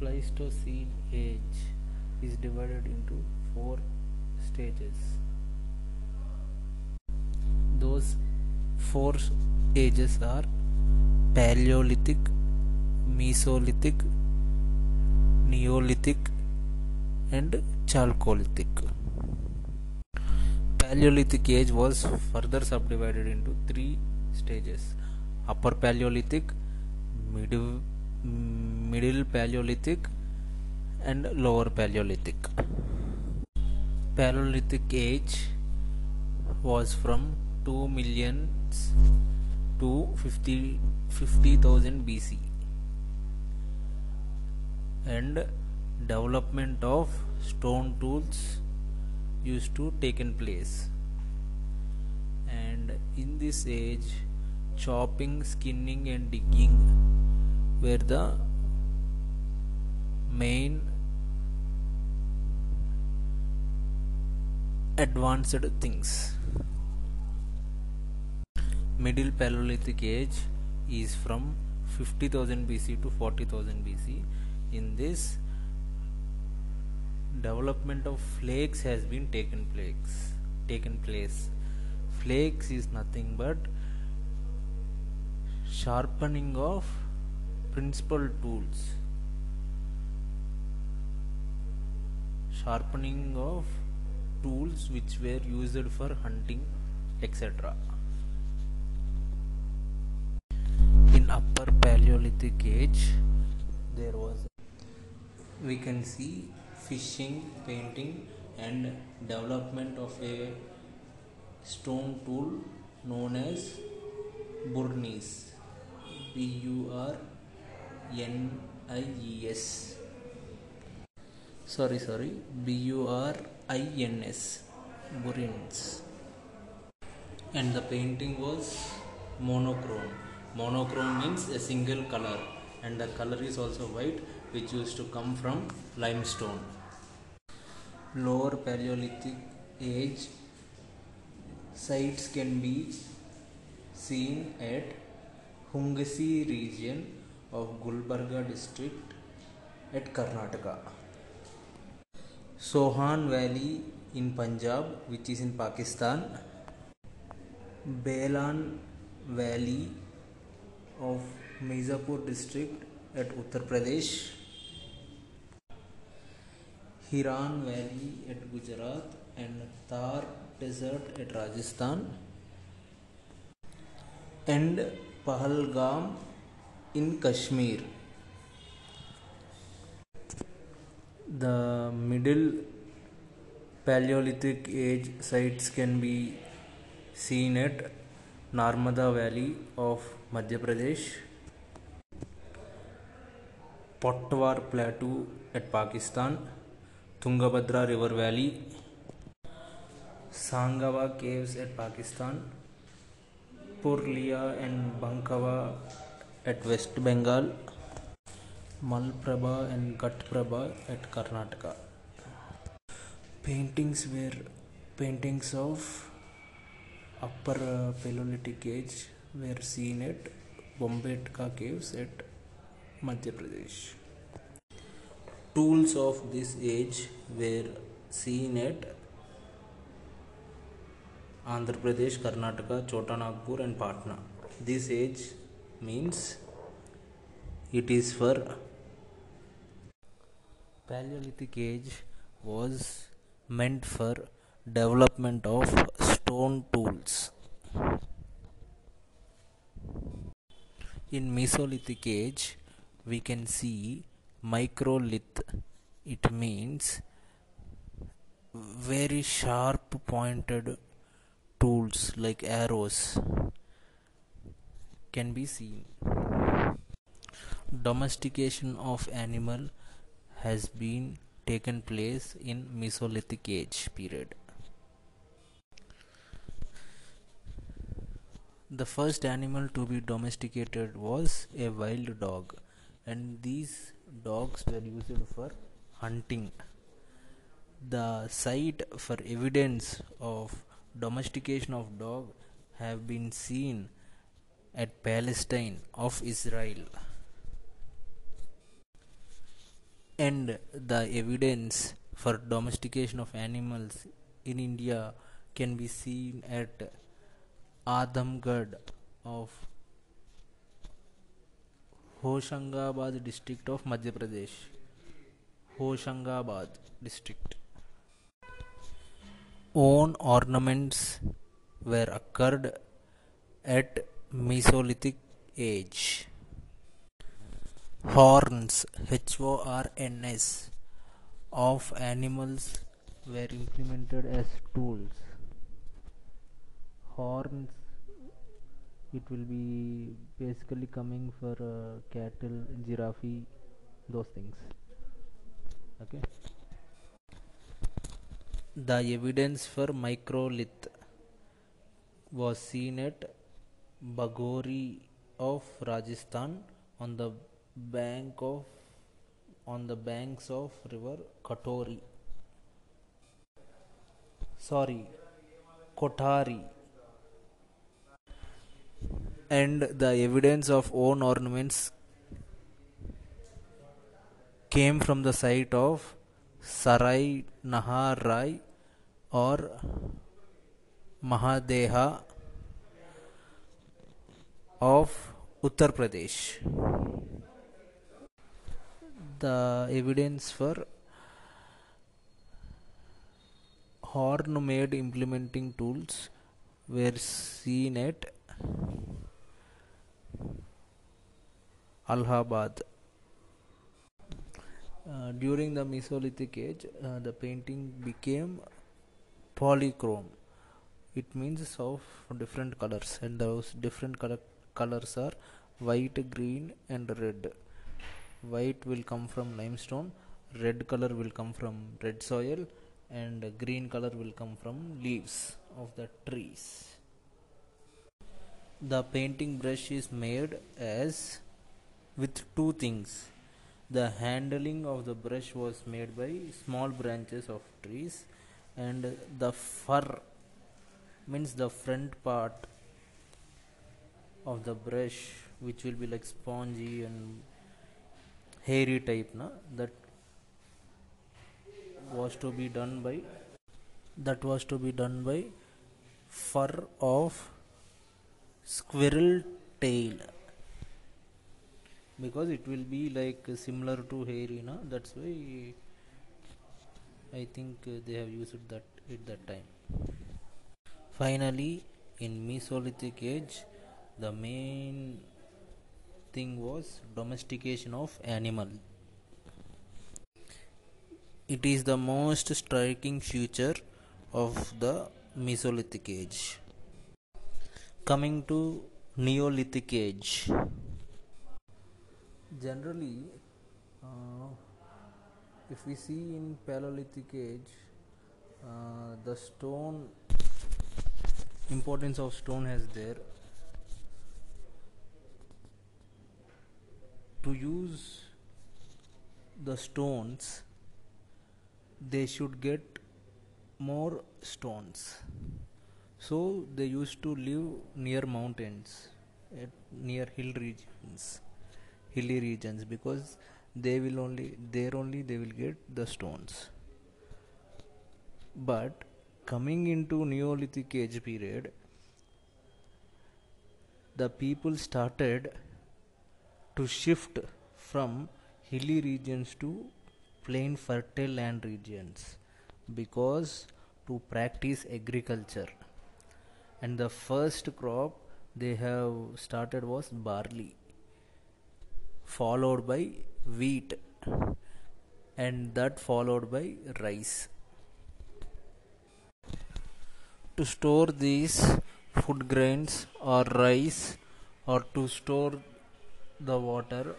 Pleistocene age is divided into four stages. Those four ages are Paleolithic, Mesolithic, Neolithic, and Chalcolithic. Paleolithic age was further subdivided into three stages Upper Paleolithic, Middle, Middle Paleolithic, and Lower Paleolithic. Paleolithic age was from 2 millions to 50 50,000 BC and development of stone tools used to taken place and in this age chopping skinning and digging were the main advanced things. Middle paleolithic age is from 50000 bc to 40000 bc in this development of flakes has been taken place taken place. Flakes is nothing but sharpening of principal tools. Sharpening of tools which were used for hunting etc in upper paleolithic age there was we can see fishing painting and development of a stone tool known as burnies b u r n i e s. Sorry sorry. B u r i n s. Burins. And the painting was monochrome. Monochrome means a single color. And the color is also white which used to come from limestone. Lower paleolithic age. Sites can be seen at Hungasi region of Gulbarga district at Karnataka. Sohan Valley in Punjab which is in Pakistan. Belan Valley of Mirzapur district at Uttar Pradesh, Hiran Valley at Gujarat, and Thar Desert at Rajasthan, and Pahalgam in Kashmir. The middle Paleolithic age sites can be seen at Narmada Valley of Madhya Pradesh, Potwar Plateau at Pakistan, Tungabhadra River Valley, Sangava Caves at Pakistan, Purlia and Bankava at West Bengal, Malprabha and Ghatprabha at Karnataka. Paintings were paintings of upper uh, Paleolithic age were seen at Bombetka caves at Madhya Pradesh. Tools of this age were seen at Andhra Pradesh, Karnataka, Chotanagpur, and Patna. This age means it is for Paleolithic age was meant for development of stone tools. In Mesolithic age, we can see microlith. It means very sharp pointed tools like arrows can be seen. Domestication of animal has been taken place in Mesolithic age period. The first animal to be domesticated was a wild dog, and these dogs were used for hunting. The site for evidence of domestication of dog have been seen at Palestine of Israel. and the evidence for domestication of animals in India can be seen at Adamgarh of Hoshangabad district of Madhya Pradesh. Hoshangabad district. Own ornaments were occurred at Mesolithic age. Horns, H O R N S, of animals were implemented as tools. Horns, it will be basically coming for uh, cattle, giraffe, those things. Okay. The evidence for microlith was seen at Bagori of Rajasthan on the bank of on the banks of river Katori. Sorry, Kothari. And the evidence of own ornaments came from the site of Sarai Nahar Rai or Mahadeha of Uttar Pradesh. The evidence for horn made implementing tools were seen at Allahabad. Uh, during the Mesolithic age, uh, the painting became polychrome. It means of different colors, and those different color colors are white, green, and red. White will come from limestone, red color will come from red soil, and green color will come from leaves of the trees. The painting brush is made as with two things. The handling of the brush was made by small branches of trees, and the fur means the front part of the brush, which will be like spongy and hairy type, na that was to be done by that was to be done by fur of squirrel tail. Because it will be like similar to hairy na that's why i think they have used that at that time. Finally in mesolithic age the main thing was domestication of animal. It is the most striking feature of the mesolithic age. Coming to neolithic age. Generally uh, if we see in paleolithic age uh, the stone importance of stone has there to use the stones they should get more stones. So they used to live near mountains at near hill regions hilly regions because they will only there only they will get the stones. But coming into neolithic age period the people started to shift from hilly regions to plain fertile land regions because to practice agriculture. And the first crop they have started was barley followed by wheat and that followed by rice. To store these food grains or rice or to store the water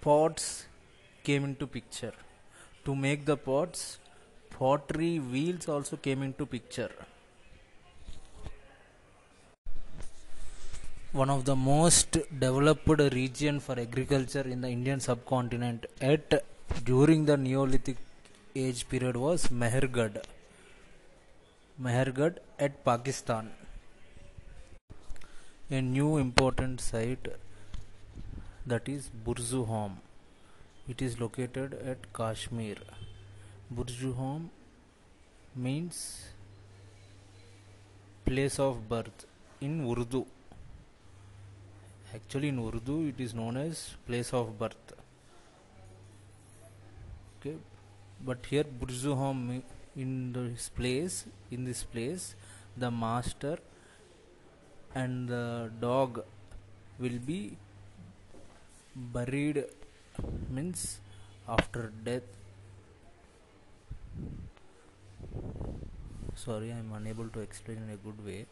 pots came into picture. To make the pots pottery wheels also came into picture. One of the most developed region for agriculture in the indian subcontinent at during the neolithic age period was mehergarh mehergarh at pakistan a new important site that is Burzahom. It is located at Kashmir. Burzahom means place of birth in Urdu. Actually, in Urdu, it is known as place of birth. Okay, but here Burzahom in this place, in this place, the master and the dog will be buried means after death. Sorry i'm unable to explain in a good way.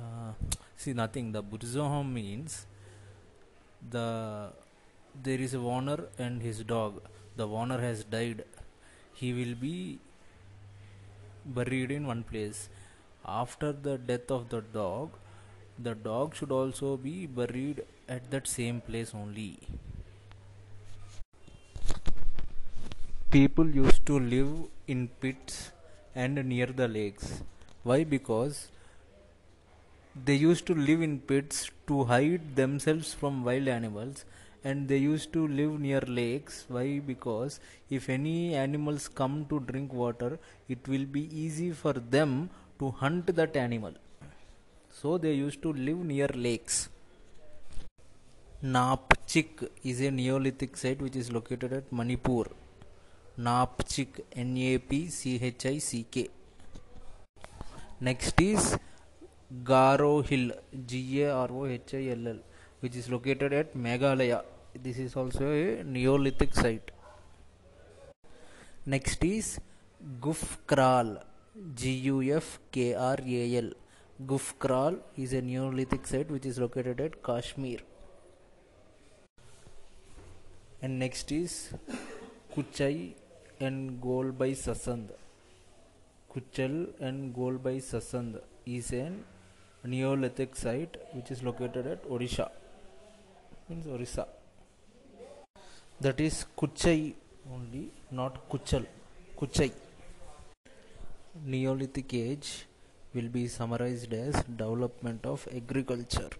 Uh, see nothing. The burzahom means the there is a owner and his dog. The owner has died. He will be buried in one place. After the death of the dog the dog should also be buried at that same place only. People used to live in pits and near the lakes. Why? Because they used to live in pits to hide themselves from wild animals and they used to live near lakes. Why? Because if any animals come to drink water it will be easy for them to hunt that animal so they used to live near lakes. Napchik is a Neolithic site which is located at Manipur. Napchik, N A P C H I C K. Next is Garo Hill, G A R O H I L L, which is located at Meghalaya. This is also a Neolithic site. Next is Gufkral, G U F K R A L Gufkral is a Neolithic site which is located at Kashmir. And next is Kuchai and Golbai Sasand. Kuchal and Golbai Sasand is a Neolithic site which is located at Odisha. Means Orissa. That is Kuchai only, not Kuchal. Kuchai. Neolithic age will be summarized as development of agriculture